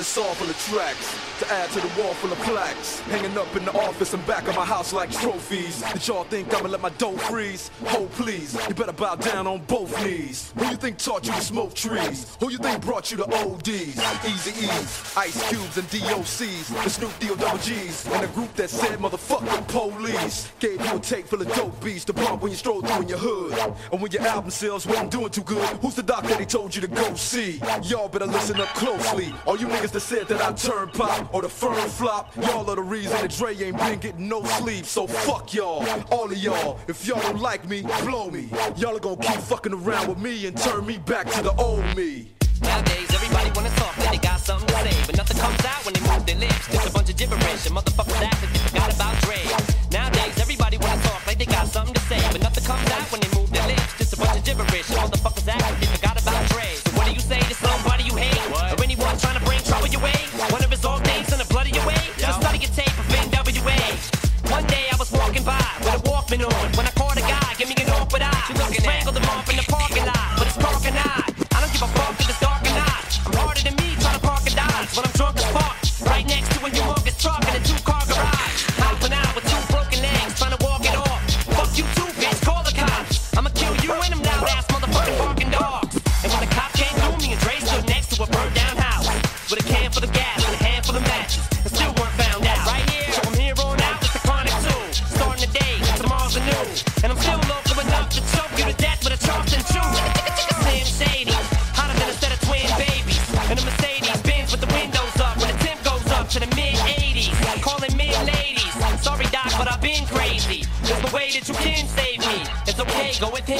the soul full the tracks to add to the wall full of plaques. Hanging up in the office and back of my house like trophies. Did y'all think I'ma let my dough freeze? Hold please, you better bow down on both knees. Who you think taught you to smoke trees? Who you think brought you to ODs? Easy E's, Ice Cubes and DOCs, the Snoop D O double G's, and a group that said motherfucking police. Gave you a tape full of dope beats to bump when you stroll through in your hood. And when your album sales wasn't doing too good, who's the doc that he told you to go see? Y'all better listen up closely. All you niggas that said that I turn pop or the firm flop, y'all are the reason that Dre ain't been getting no sleep. So fuck y'all, all of y'all. If y'all don't like me, blow me. Y'all are gonna keep fucking around with me and turn me back to the old me. Nowadays, everybody wanna talk like they got something to say, but nothing comes out when they move their lips. Just a bunch of gibberish, and motherfuckers act like they forgot about Dre. Nowadays, everybody wanna talk like they got something to say, but nothing comes out when they move their lips. Just a bunch of gibberish, and motherfuckers act like they forgot about been and on. Go with him.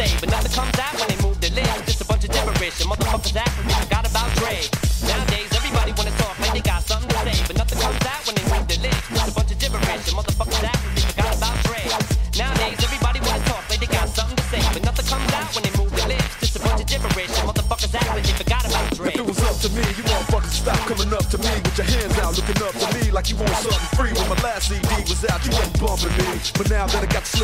say, but nothing comes out when they move their lips. Just a bunch of gibberish, and motherfuckers act like they forgot about Dre. Nowadays, everybody wanna talk like they got something to say, but nothing comes out when they move their lips. Just a bunch of gibberish, and motherfuckers act like they forgot about Dre. Nowadays, everybody wanna talk like they got something to say, but nothing comes out when they move their lips. Just a bunch of gibberish, and motherfuckers act like they forgot about Dre. If it was up to me, you motherfuckers stop coming up to me with your hands out, looking up to me like you want something free. When my last CD was out, you wasn't bumping me. But now that I got this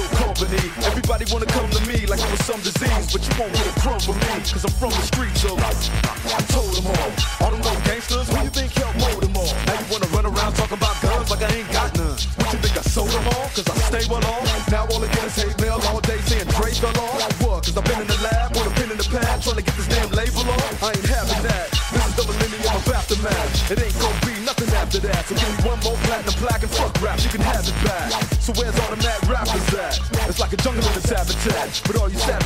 won't a crumb from me, cause I'm from the streets, so I told them all. All them little gangsters, who you think helped mold them all? Now you wanna run around talking about guns like I ain't got none. What you think I sold them all? Cause I stay well on. Now all I get is hate mail all day saying Dre fell off. What? Cause I've been in the lab with a pen in the pad trying to get this damn label off. I ain't having that. This is the millennium of aftermath. It ain't gonna be nothing after that. So give me one more platinum plaque and fuck rap, you can have it back. So where's all the mad rappers at? It's like a jungle in its habitat. But all you savage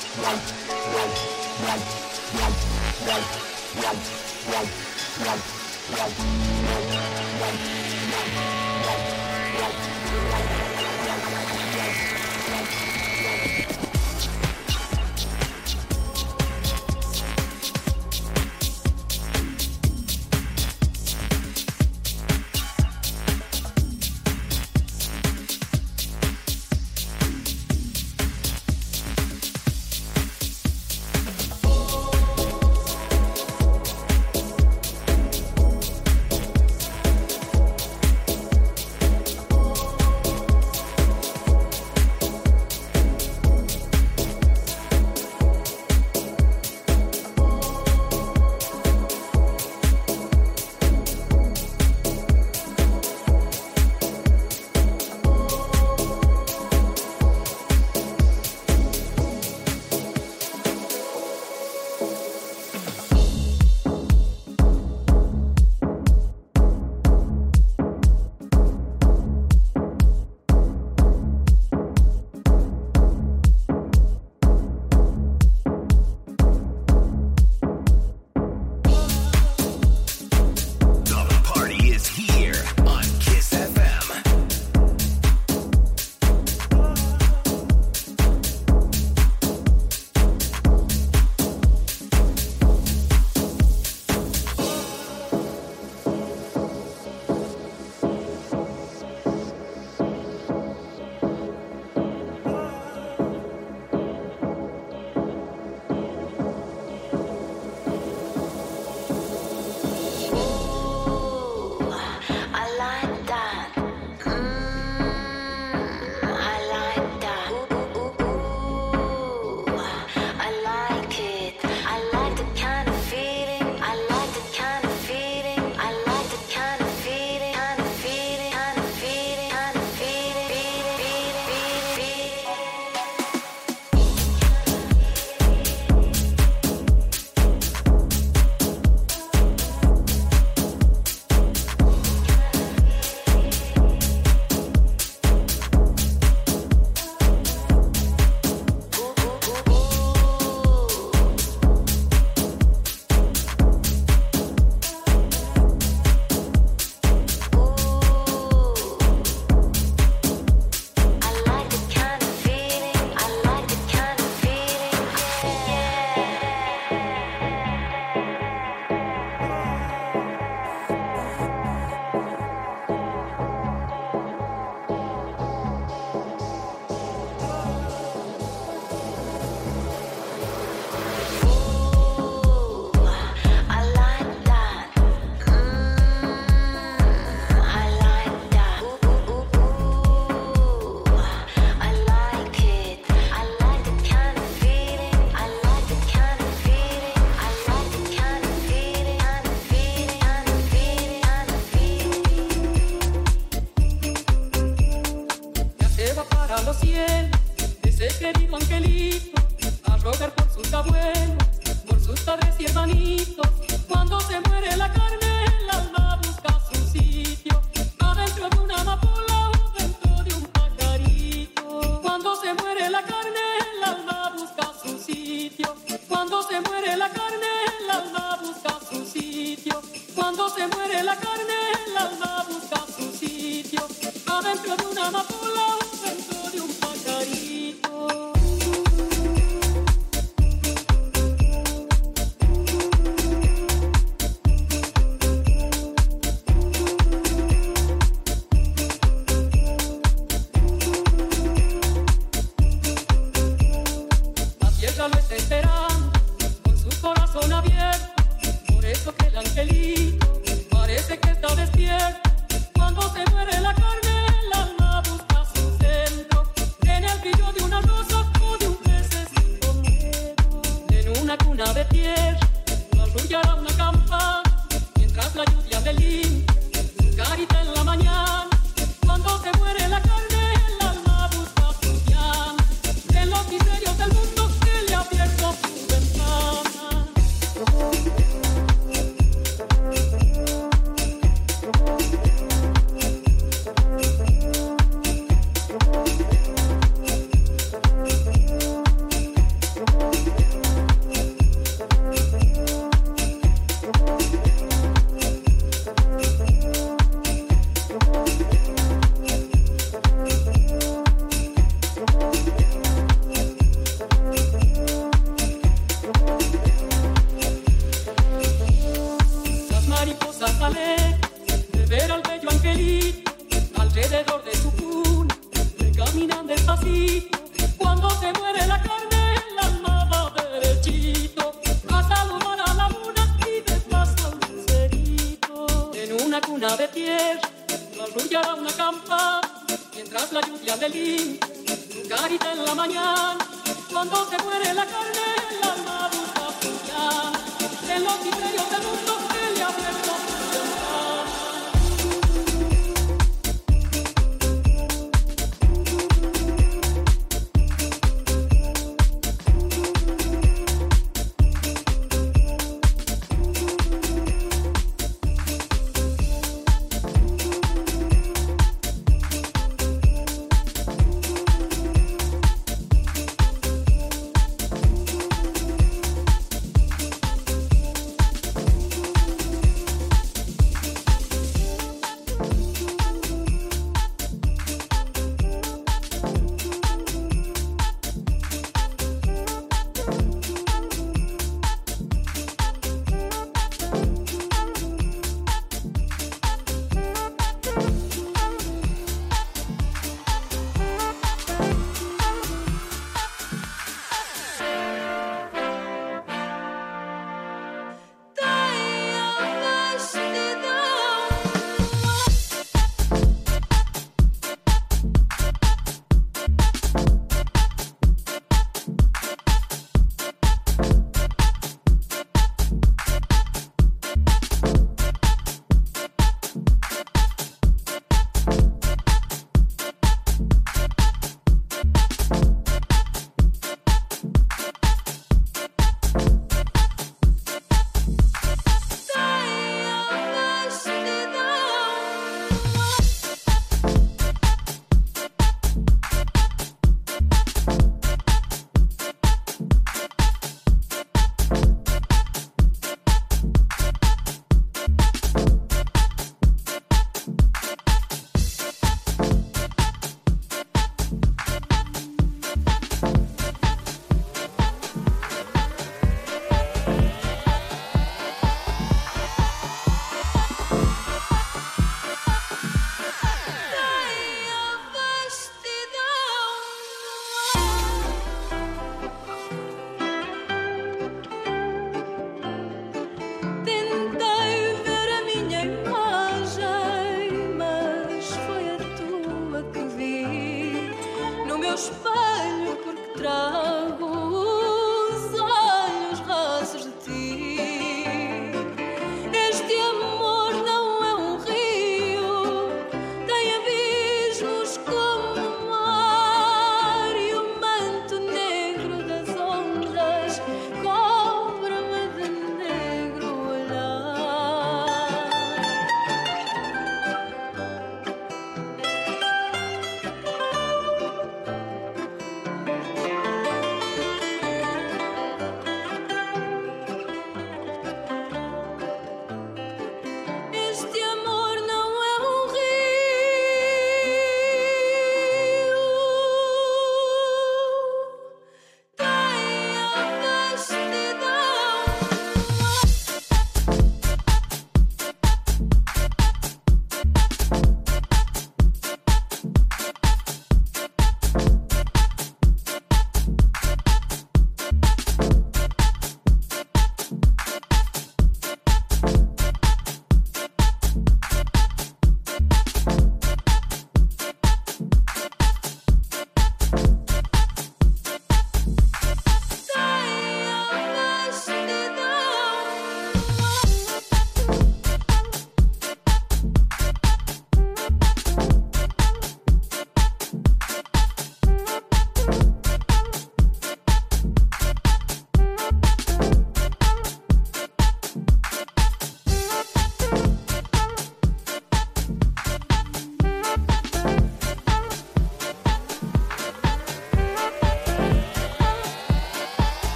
Wow.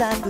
スターズ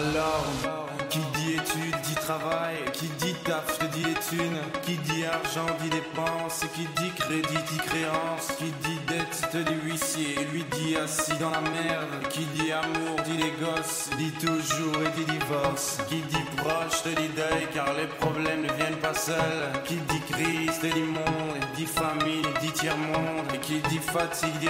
Alors, qui dit études dit travail, qui dit taf te dit les qui dit argent dit dépenses, qui dit crédit dit créance, qui dit dette te dit huissier, lui dit assis dans la merde, qui dit amour dit les gosses, dit toujours et dit divorce, qui dit proche te dit deuil car les problèmes ne viennent pas seuls, qui dit crise te dit monde, dit famille dit tiers-monde, et qui dit fatigue dit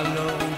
I know.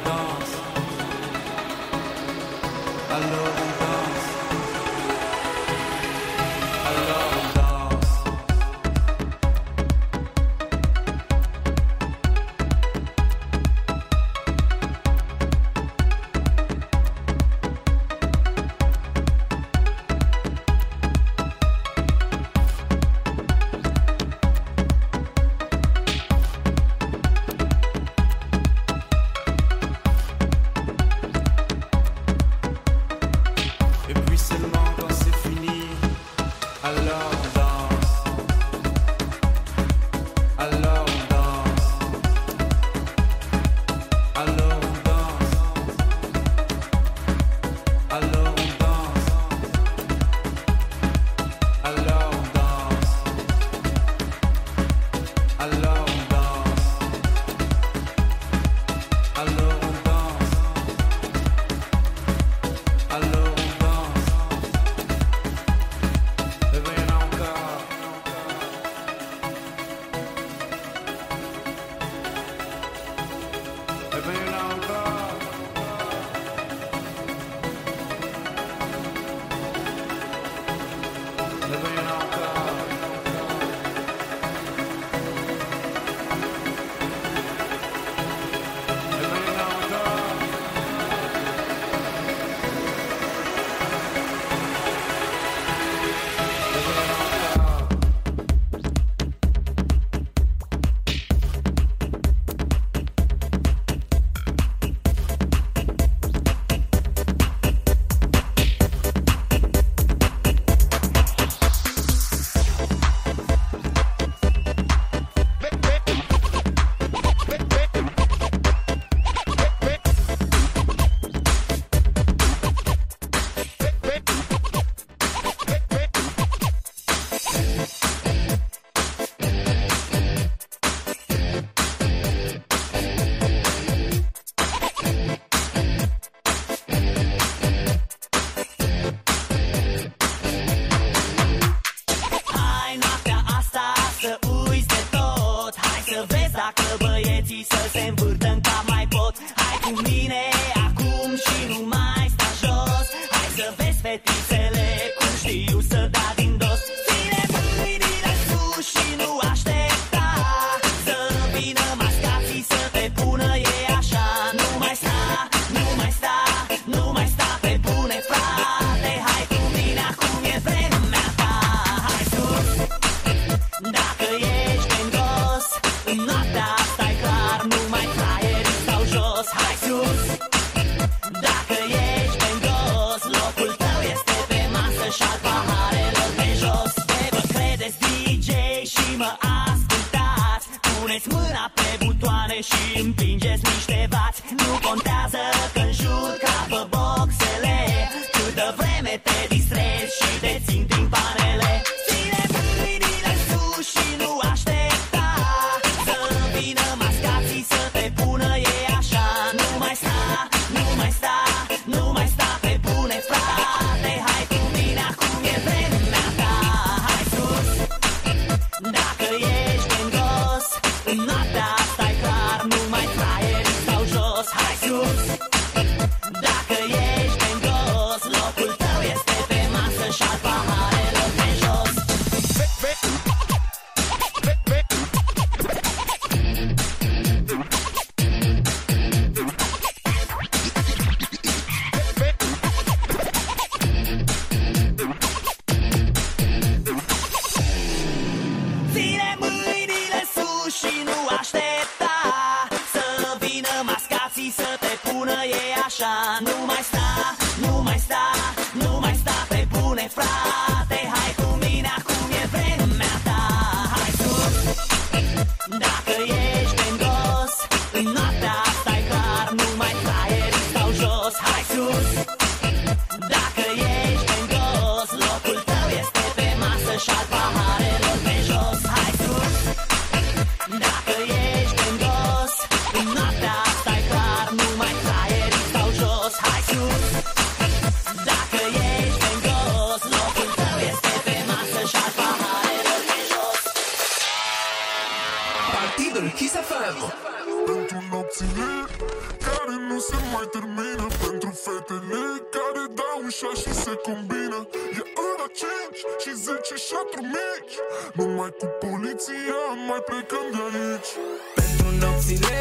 Numai cu poliția mai plecăm de aici. Pentru nopțile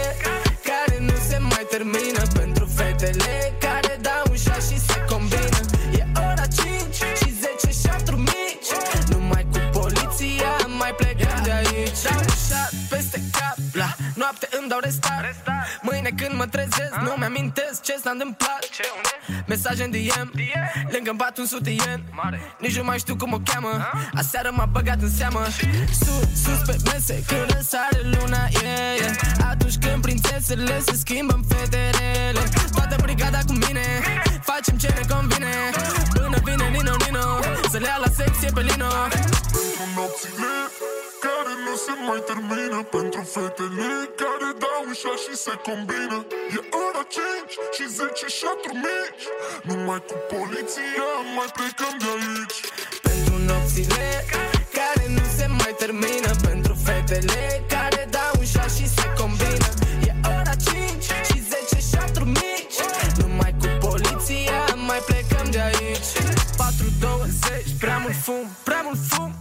care nu se mai termină Pentru fetele care dau ușa și se combină. E ora 5 și 10 șaturi mici. Numai cu poliția mai plecăm de aici. Dau ușa peste cap la noapte îmi dau restart. Mâine când mă trezesc nu mi-amintesc ce s-a întâmplat Mesaje în DM Lângă-mi bat un sutien. Nici nu mai știu cum o cheamă. Aseară m-a băgat în seamă. Sus, sus pe mese când răsare luna yeah, yeah. Atunci când prințesele se schimbă în federele Toată brigada cu mine. Facem ce ne convine. Până vine Nino Nino Să le ia la secție pe Lino. Pentru nopțile care nu se mai termină Pentru fetele care dau ușa și se combină. E ora 5 și 10 șaturi mici. Numai cu poliția mai plecăm de aici. Pentru nopțile care nu se mai termină Pentru fetele care dau ușa și se combină. E ora 5 și 10 șaturi mici. Numai cu poliția mai plecăm de aici. 4.20, prea mult fum, prea mult fum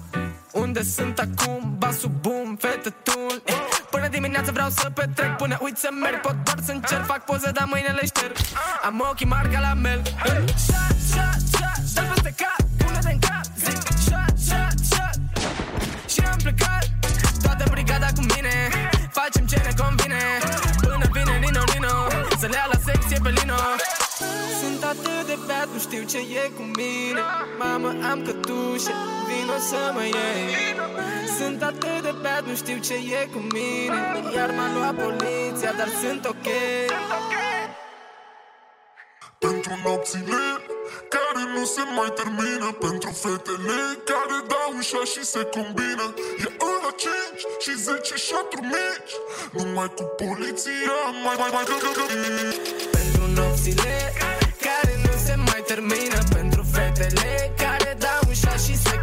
Unde sunt acum? Basul boom, fete tun eh. Până dimineața vreau să petrec Până uit să merg, pot doar să încerc Fac poze, dar mâine le șterg. Am ochii mari ca la melc eh. Shot, shot, shot, dă peste cap Pune-te în cap, zic shot, shot, shot Și am plecat Toată brigada cu mine. Facem ce ne convine. Până vine Nino Nino Să le ia la secție pe Lino. Sunt atât de beat, nu știu ce e cu mine Mamă, am cătușe, vino să mă iei Sunt atât de beat, nu știu ce e cu mine Iar m-a luat poliția, dar sunt ok Pentru nopțile care nu se mai termină Pentru fetele care dau ușa și se combină E ora 5 și 10 șaturi mici Numai cu poliția mai mai mai Pentru nopțile termină Pentru fetele care dau ușa și se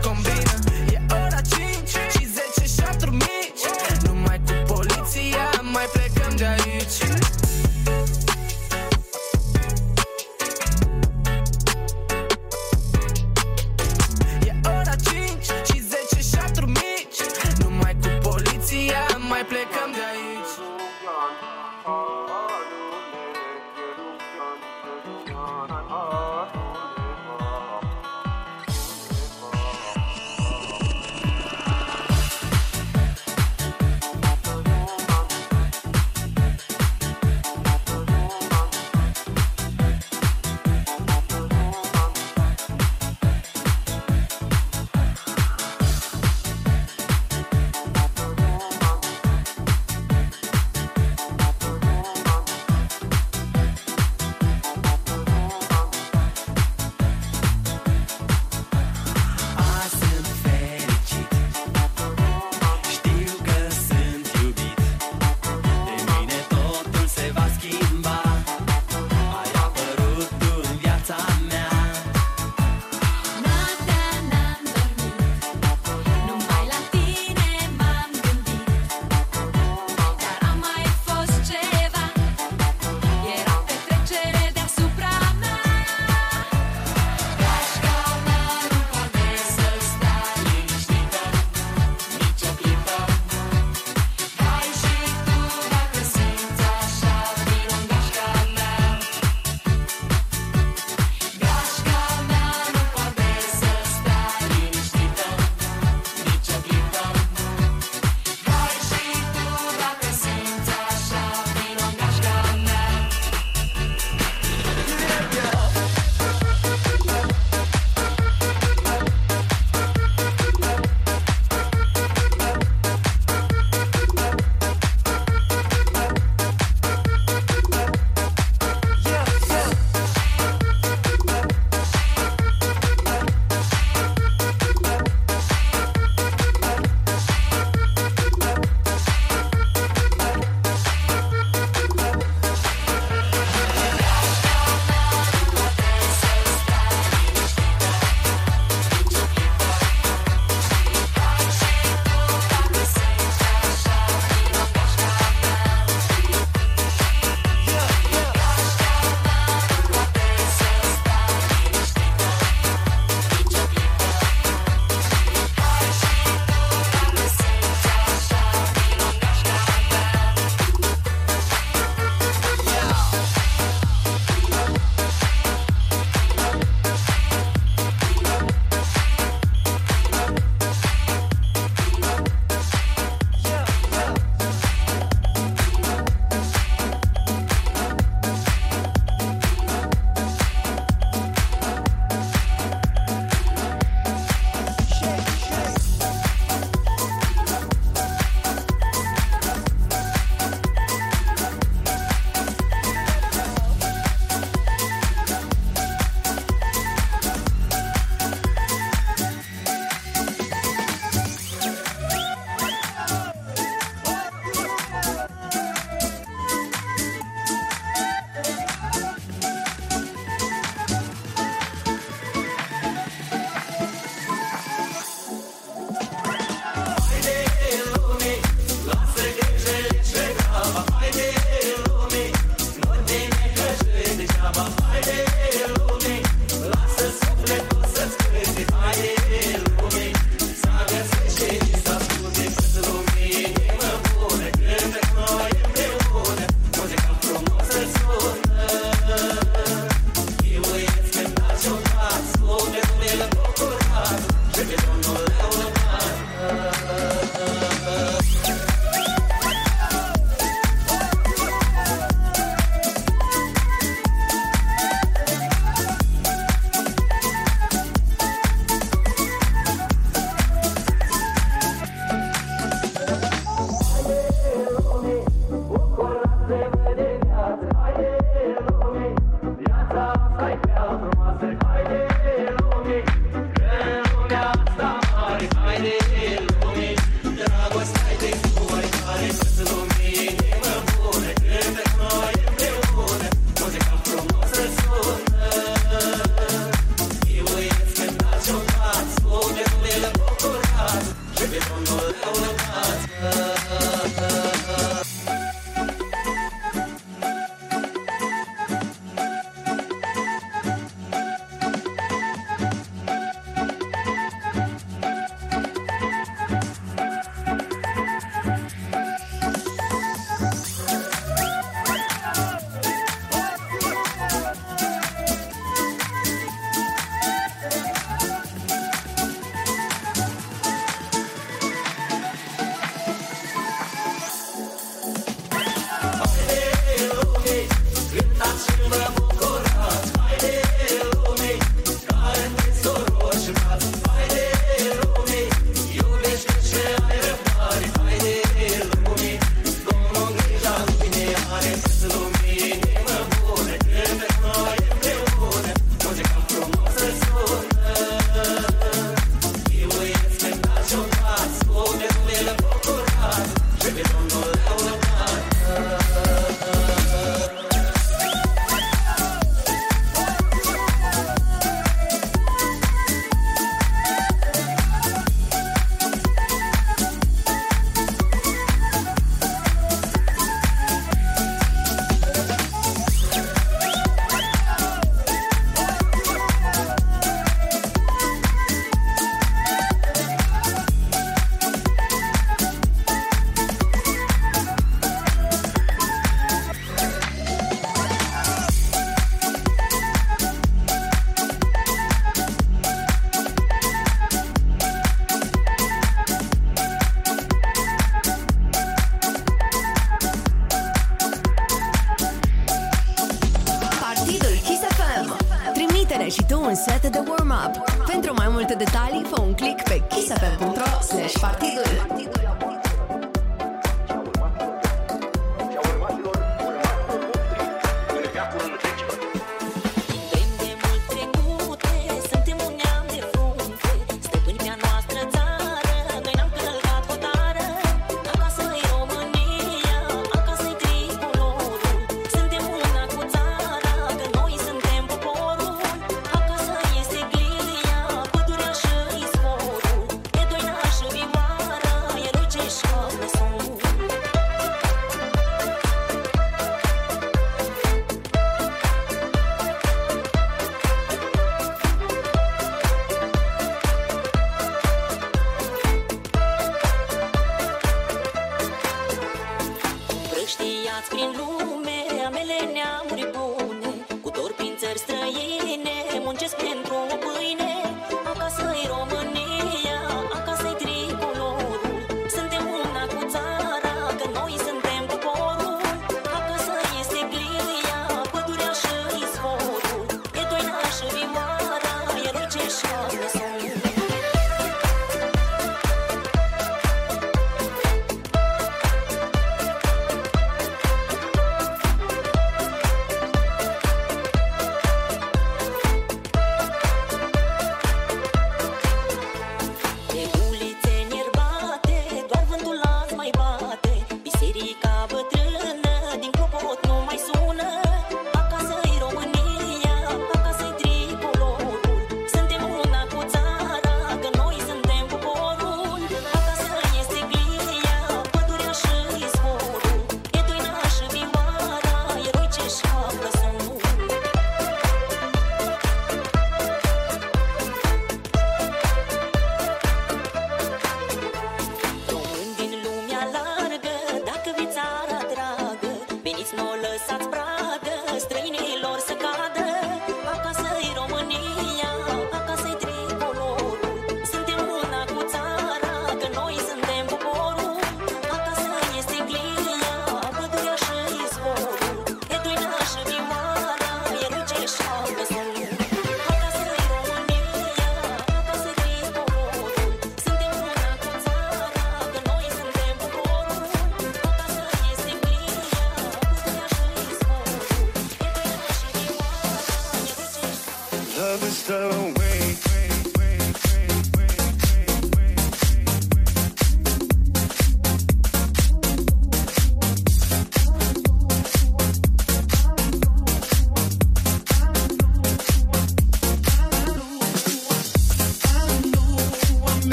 have a fighting.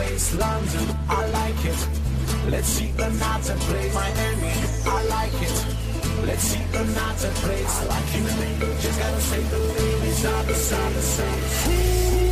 place, London, I like it. Let's see another place, Miami, I like it. Let's see another place, I like it. Just gotta say the ladies are the same. the sun.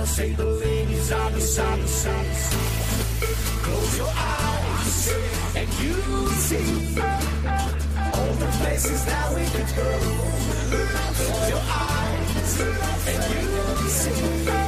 gotta say the ladies are beside me. Close your eyes and you see all the places that we could go. Close your eyes and you see.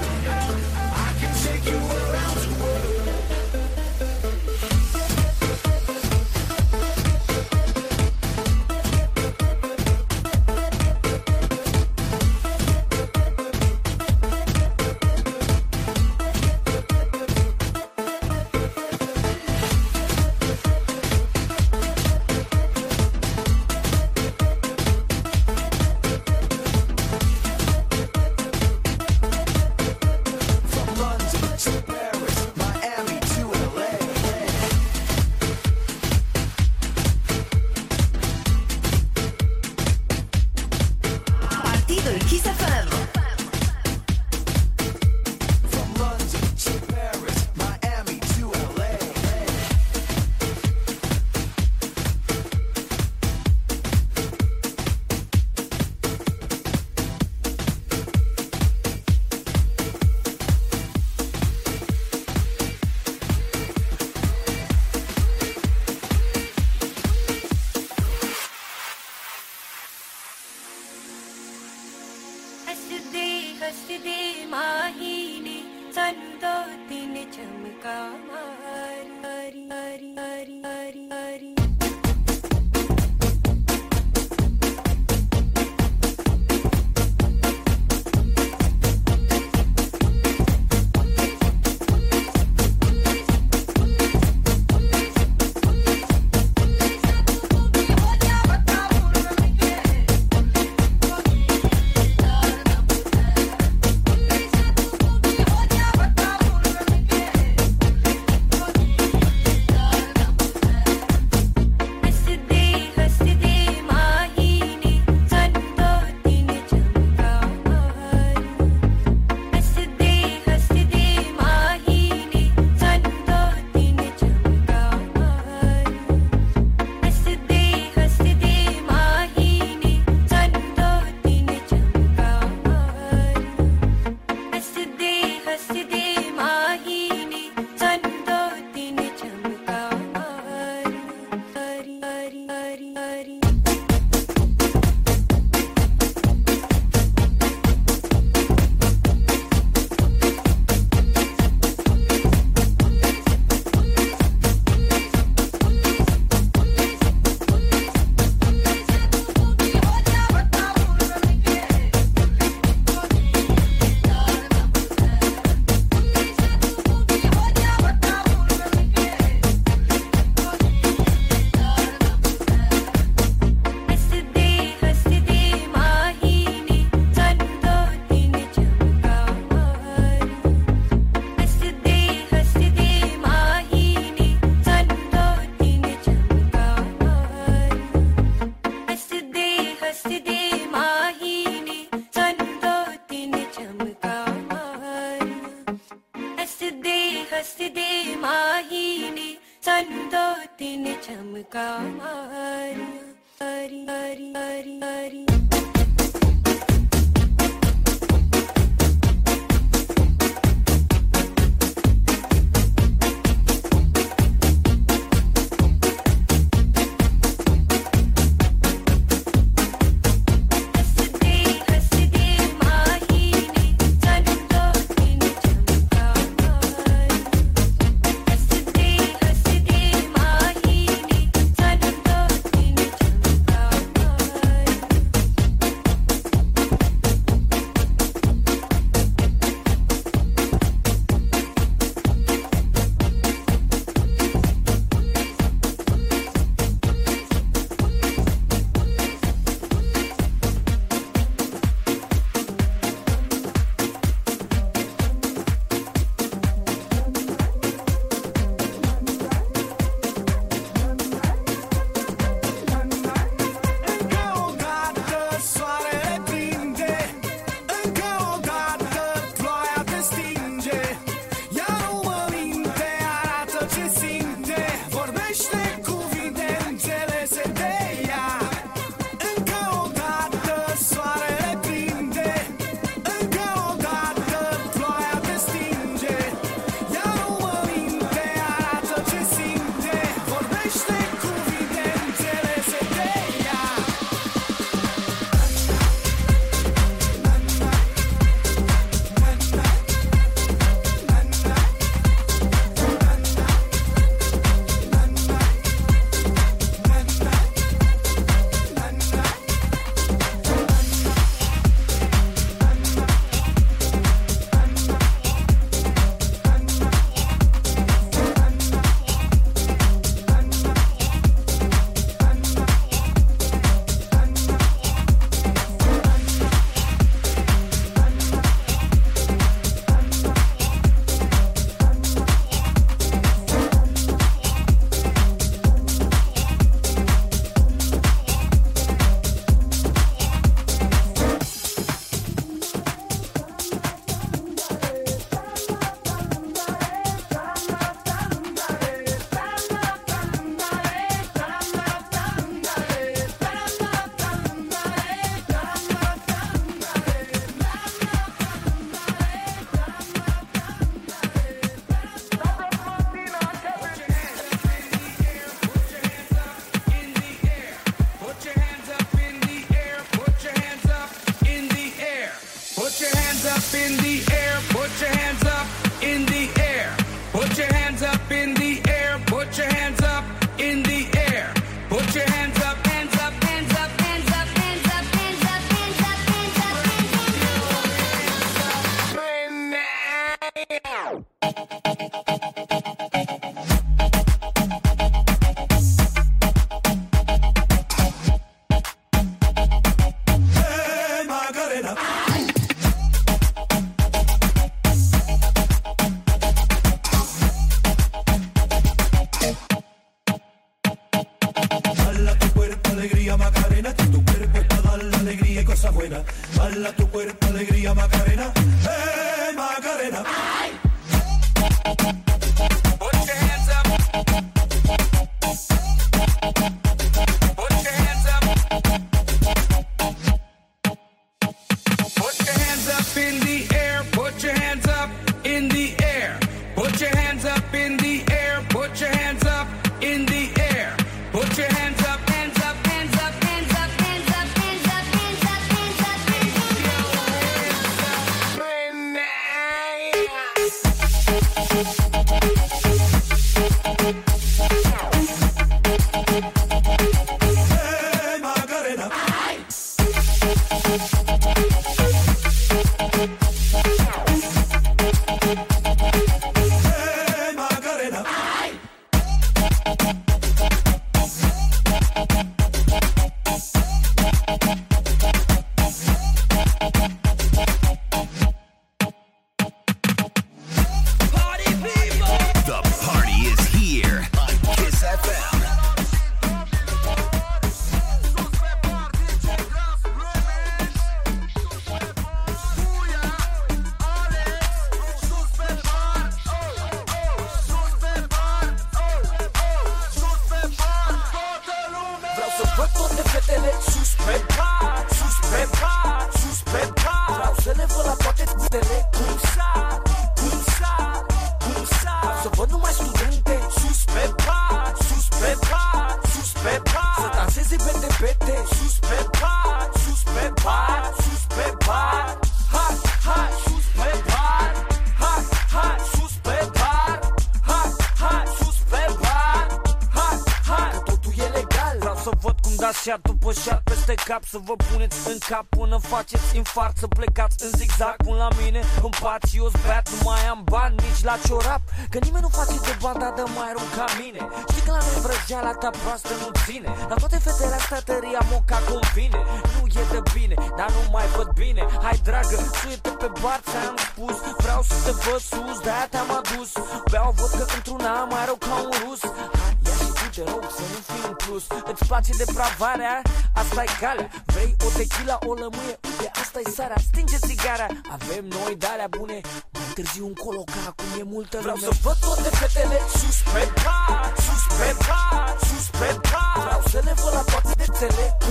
Cap Să vă puneți în cap până faceți infart Să plecați în zigzag până la mine. În pat și eu zbeat, nu mai am bani nici la ciorap Că nimeni nu face de banda de mai rău ca mine. Știi că la noi vrăjeala ta proastă nu ține La toate fetele astea tăria moca convine Nu e de bine, dar nu mai văd bine. Hai dragă, suie-te pe barț, ți-am spus Vreau să te văd sus, de-aia te-am adus. Beau vodcă într-una mai rău ca un rus. Hai, ia și tu te rog să nu fii în plus. Îți place depravarea? Asta e calea. Vrei o tequila, o lămâie? Uite, asta e sarea. Stinge țigara, avem noi de-alea bune. Mai târziu încolo, că acum e multă Vreau lume. să văd toate fetele sus pe pat Sus pe pat, sus pe pat. Vreau să le văd la toate fețele Cum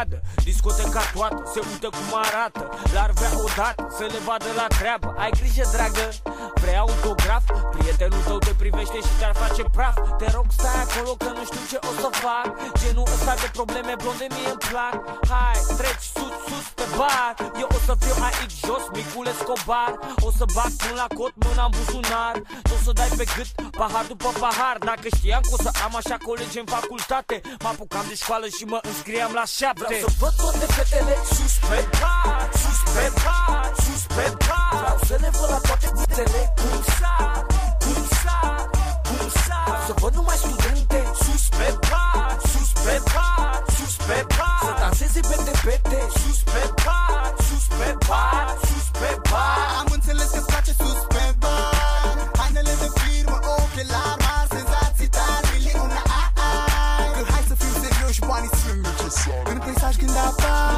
o brigadă Discoteca toată, se uită cum arată. L-ar vrea odată, să le vadă la treabă. Ai grijă, dragă, vrei autograf? Prietenul tău te privește și te-ar face praf. Te rog, stai acolo că nu știu ce o să fac. Genul ăsta de probleme blonde mie îmi plac. Hai, treci sus, sus pe bar Eu o să fiu aici jos, micul Escobar O să bag până la cot, mâna în buzunar. O să dai pe gât, pahar după pahar. Dacă știam că o să am așa colegi în facultate Mă apucam de școală și mă înscriam la șapte. Vreau să văd toate fetele sus pe pat Sus pe pat, sus pe pat Vreau să le văd la toate fetele cum sar Cum sar, cum sar. Vreau să văd numai studente sus pe pat Sus pe pat, sus pe pat Să danseze bete bete Sus pe pat, sus pe pat, sus pe pat. Am înțeles că-ți place sus pe bar Hainele de firmă, ochelari mari Senzații tari, miliune ai. Că hai să fim serioși, banii sunt necesari. În peisaj când apar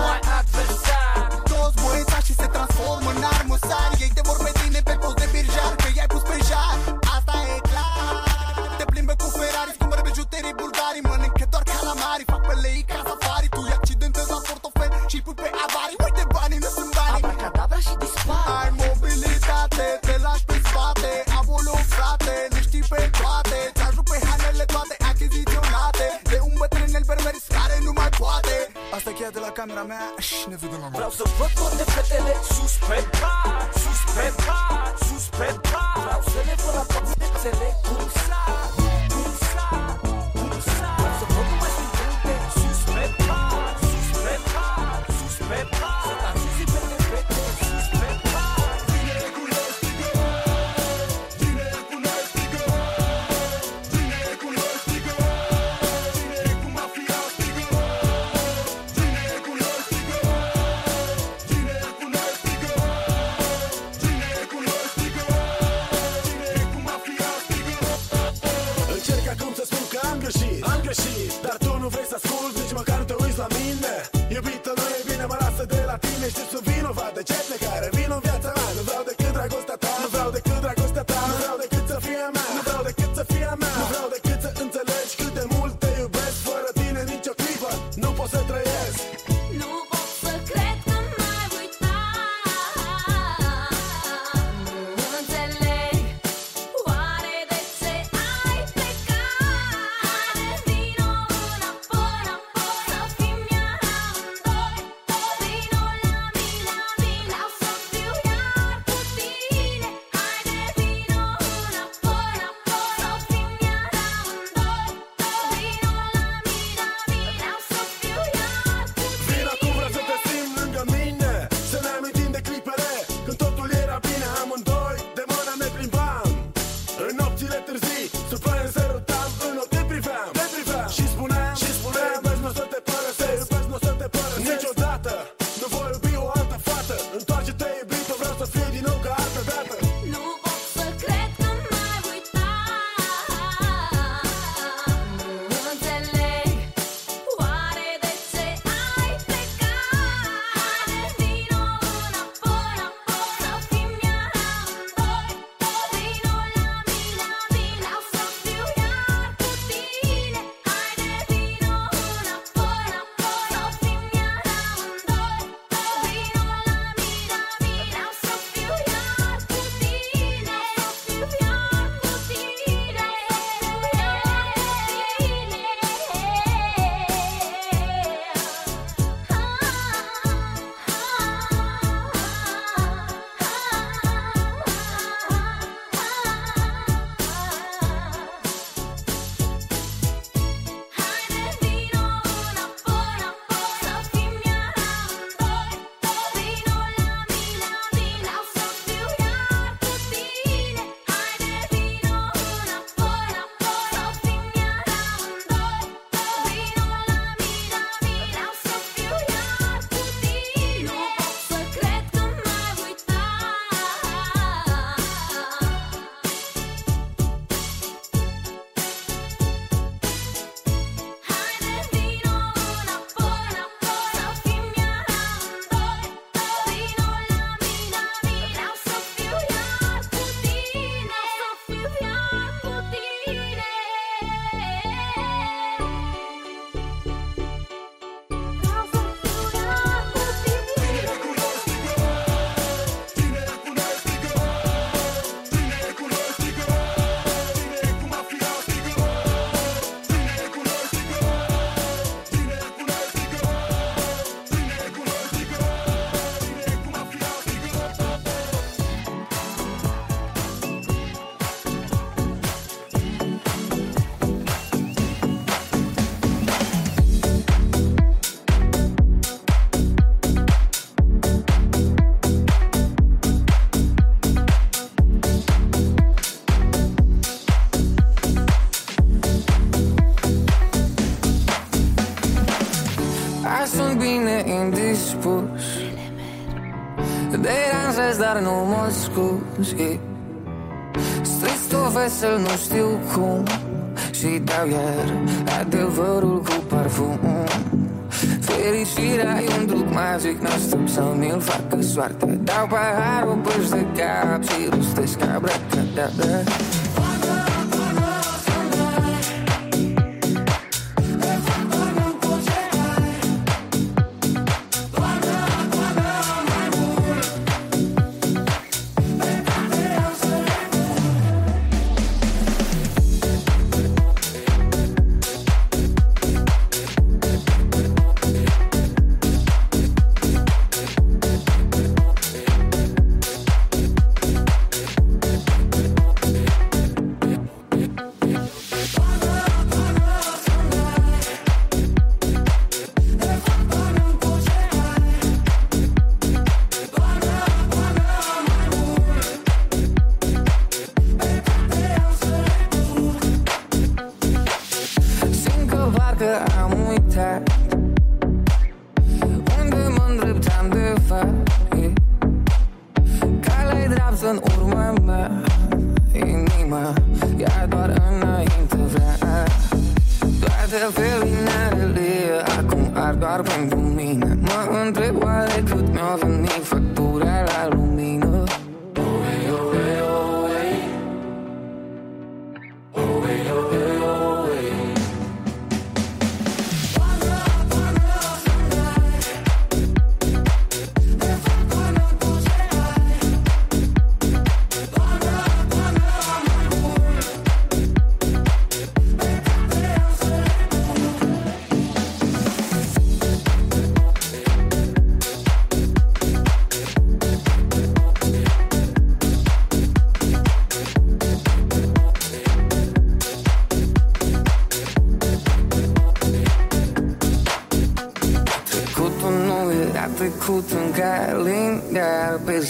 camera mea și ne vedem la Vreau să văd toate fetele sus pe pat Sus pe pat, sus pe pat Vreau să le văd la toate fețele cum sar multi-letter Z Surprise dar nu mă scuzi. Strâns tu vesel, nu știu cum. Și dau iar adevărul cu parfum. Fericirea e un duc magic Nu aștept să mi-l facă soartă Dau paharul pâș de cap Și rustesc abracadabra. bracadabra I'm weak tied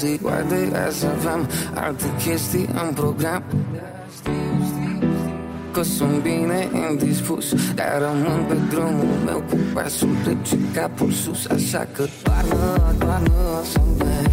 și poate să aveam alte chestii în program. Că sunt bine indispus Dar rămân pe drumul meu cu pasul drept capul sus Așa că toarnă, toarnă să merg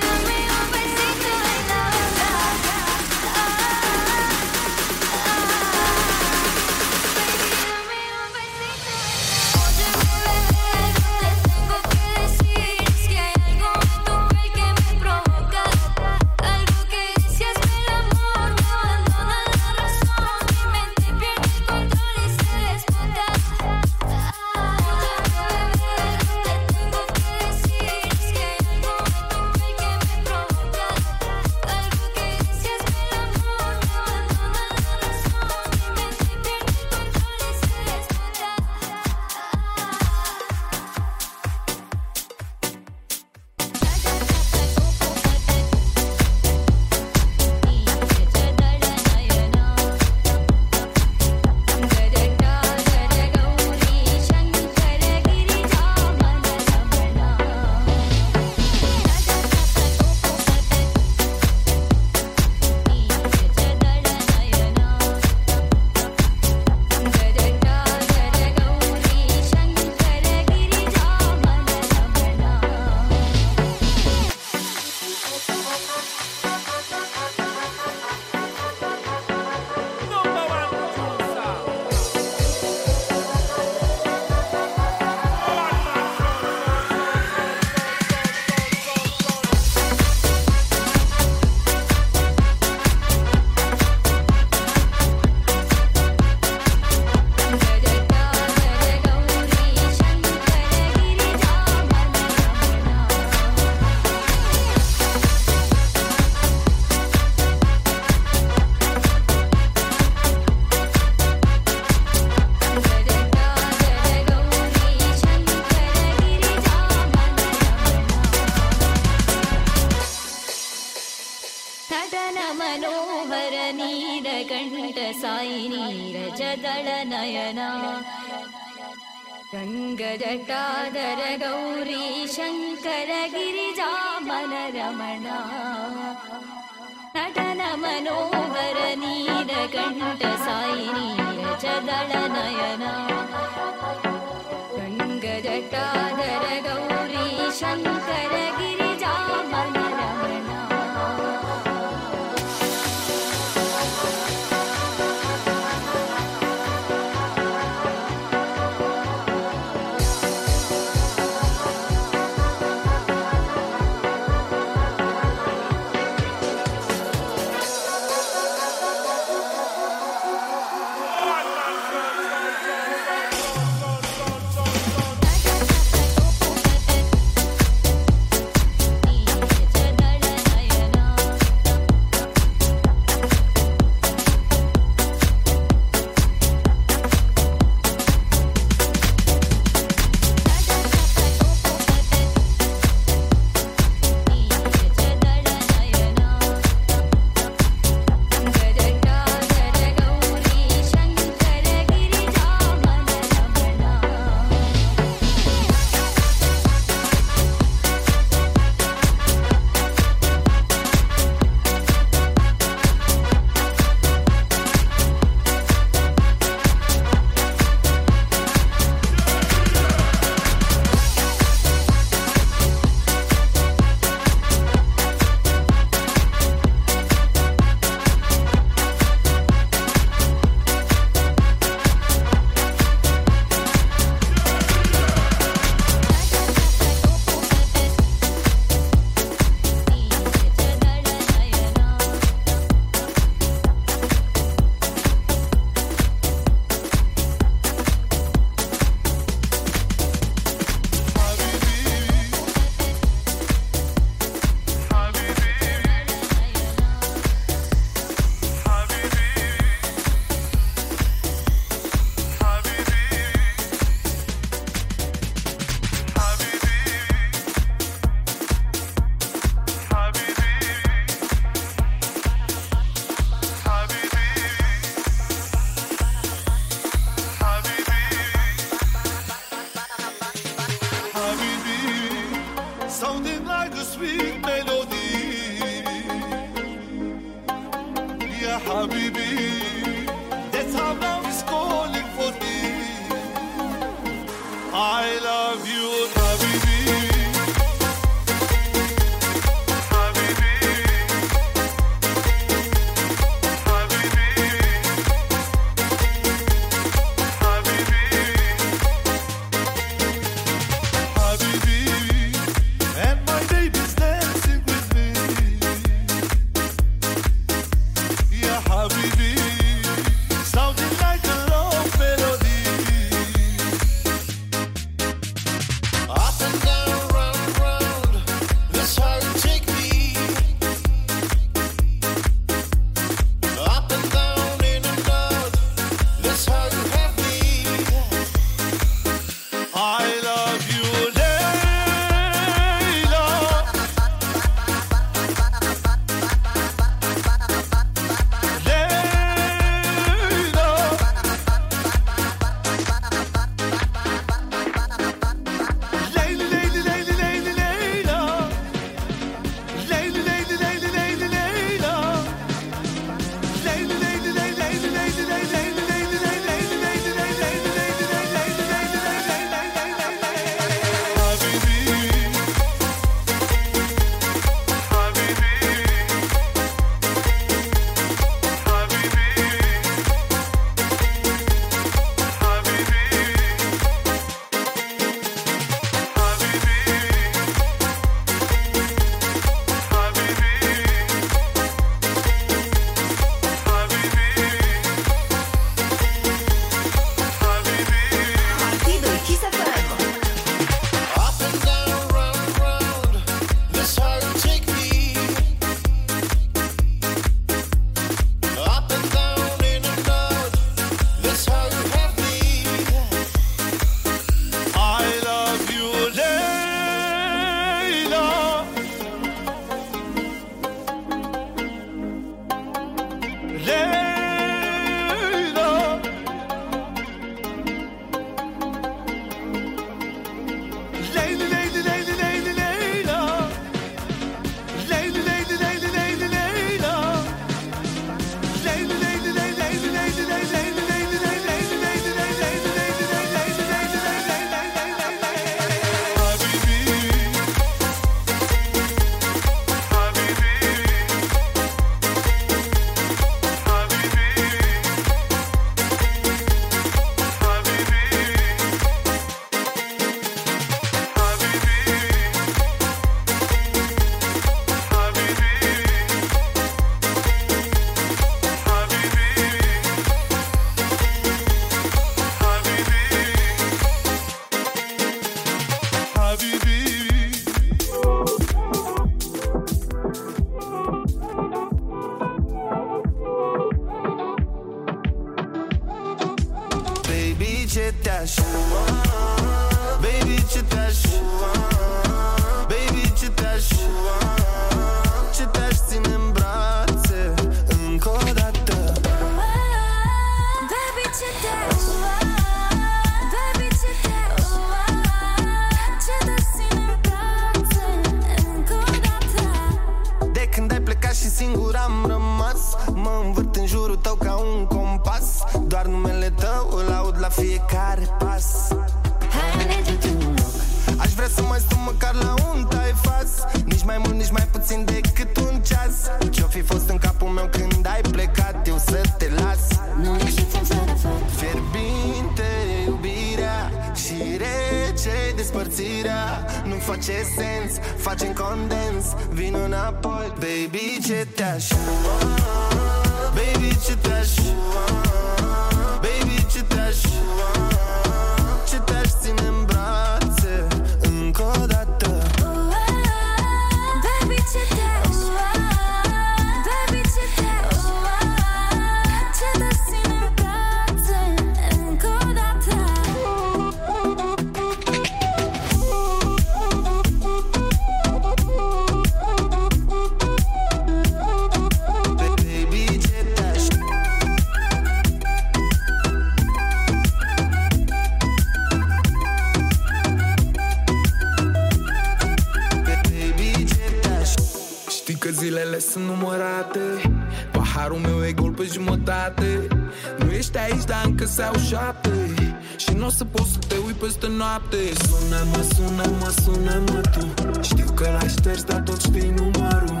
sau șapte Și nu o să poți să te uit peste noapte Sună-mă, sună-mă, sună-mă tu Știu că l-ai șters, dar tot știi numărul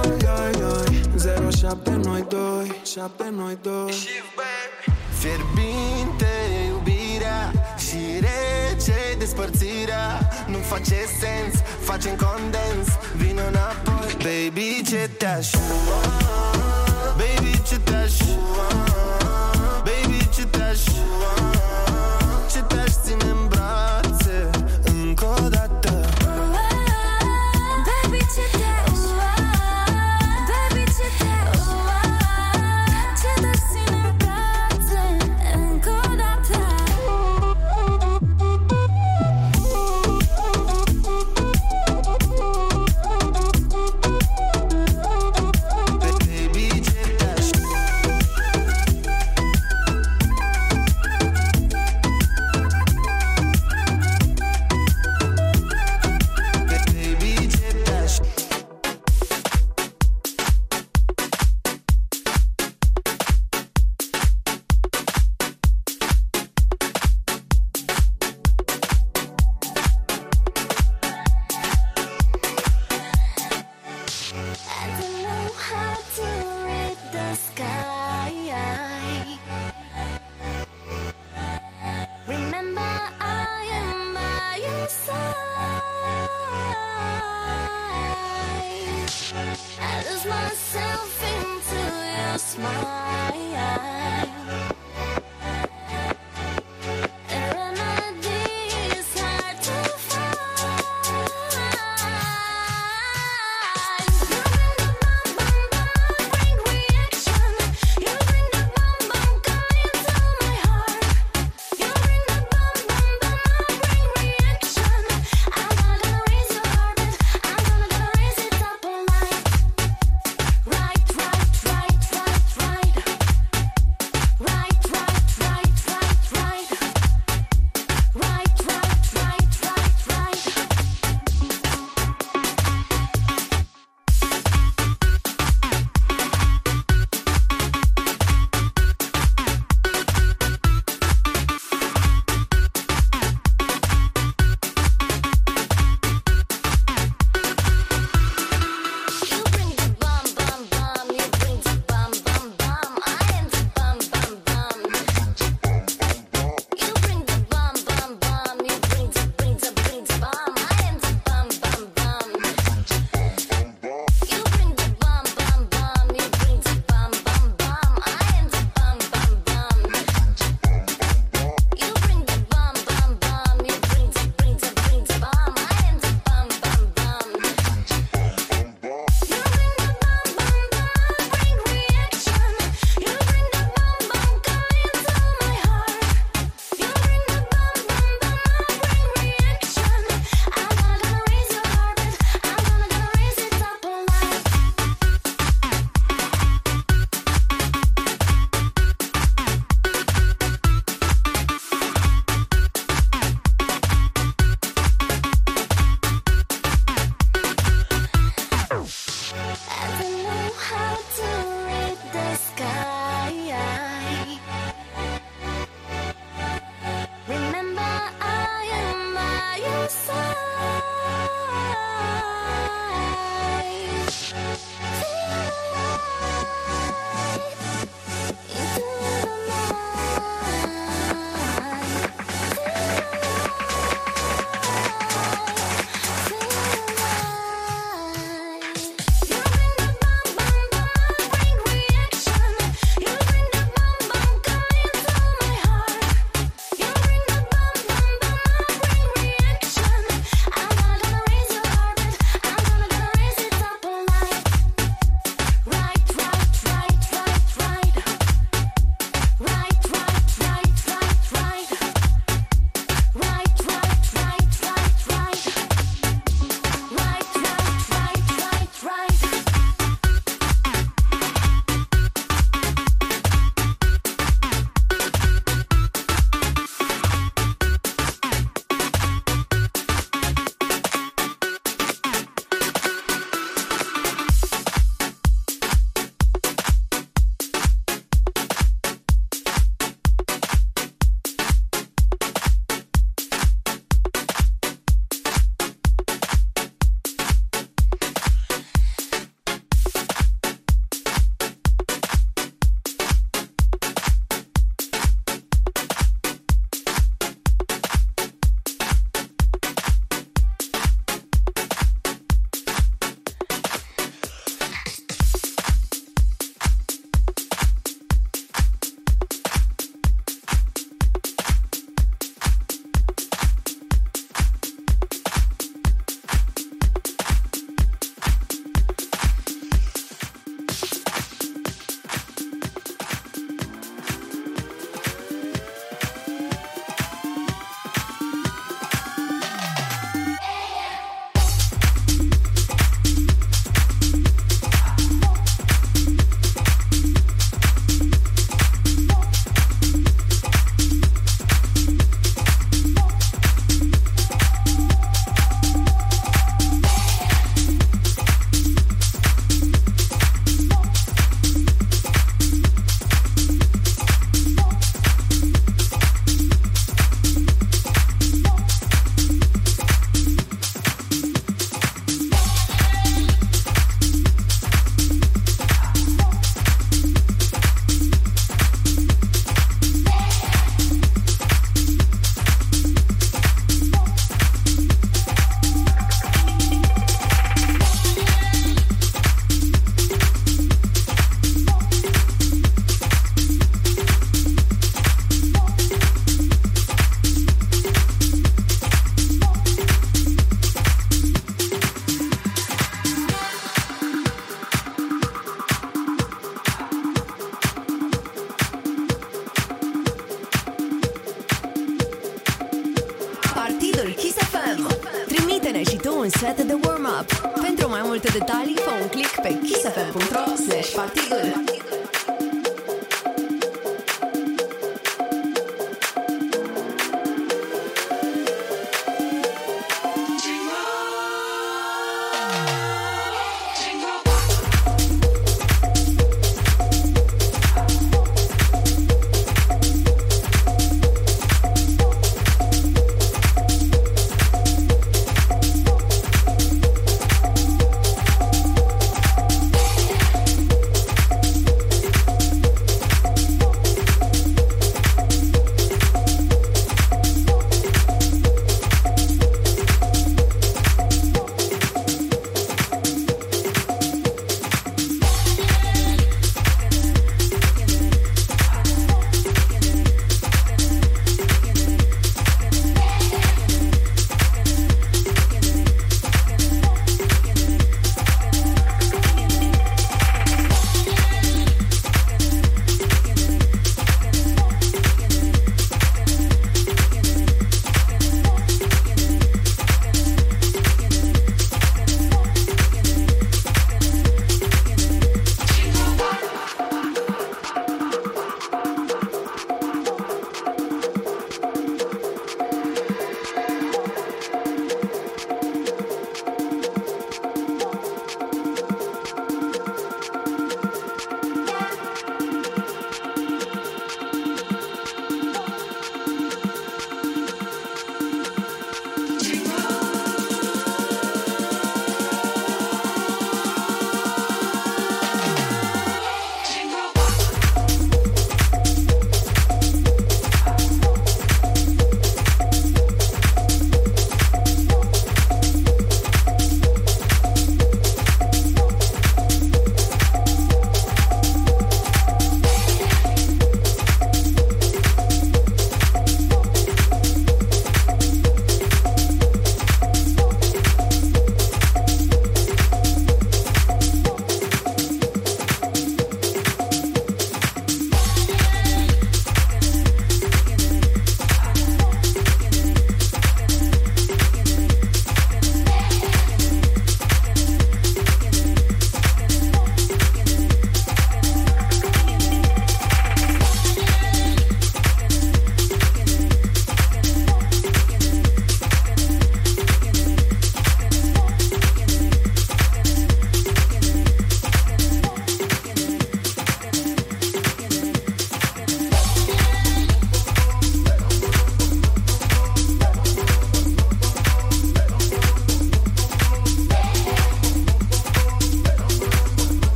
Oi, oi, oi 07 noi doi 7 noi doi Fierbinte iubirea Și rece despărțirea Nu face sens, facem condens Vino înapoi. Baby, ce te aștept hard to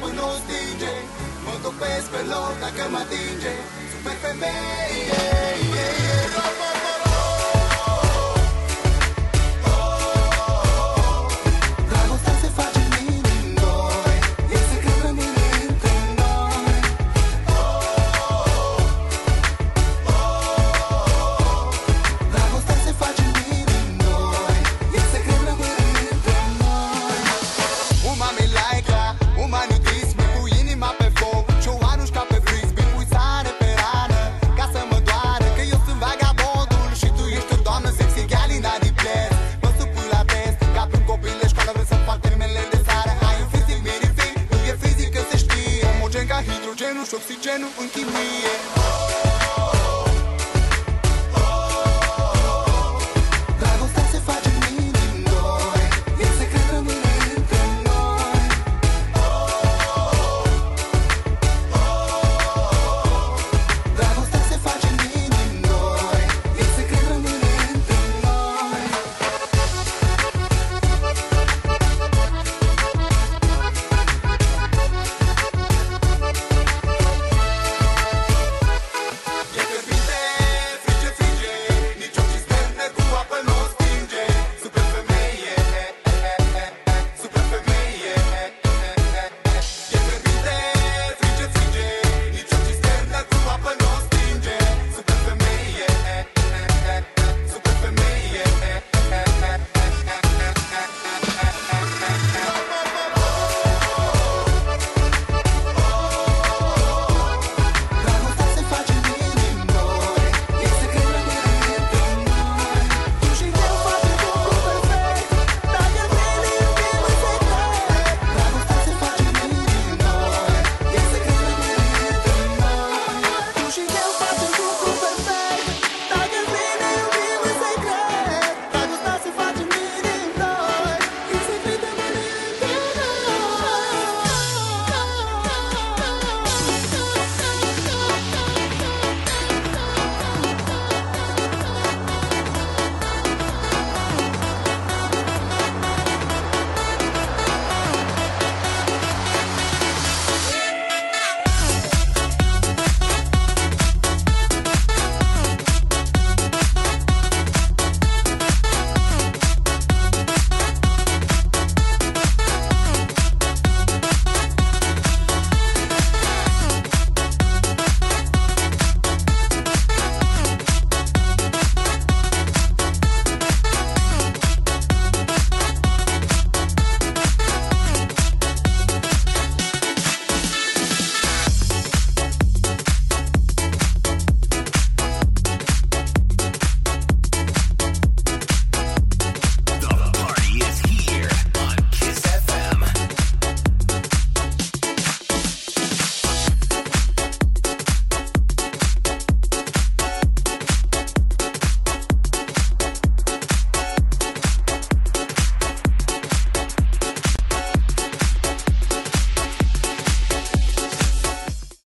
buenos DJ, motopes, pelota que matinge, super yeah, yeah, yeah.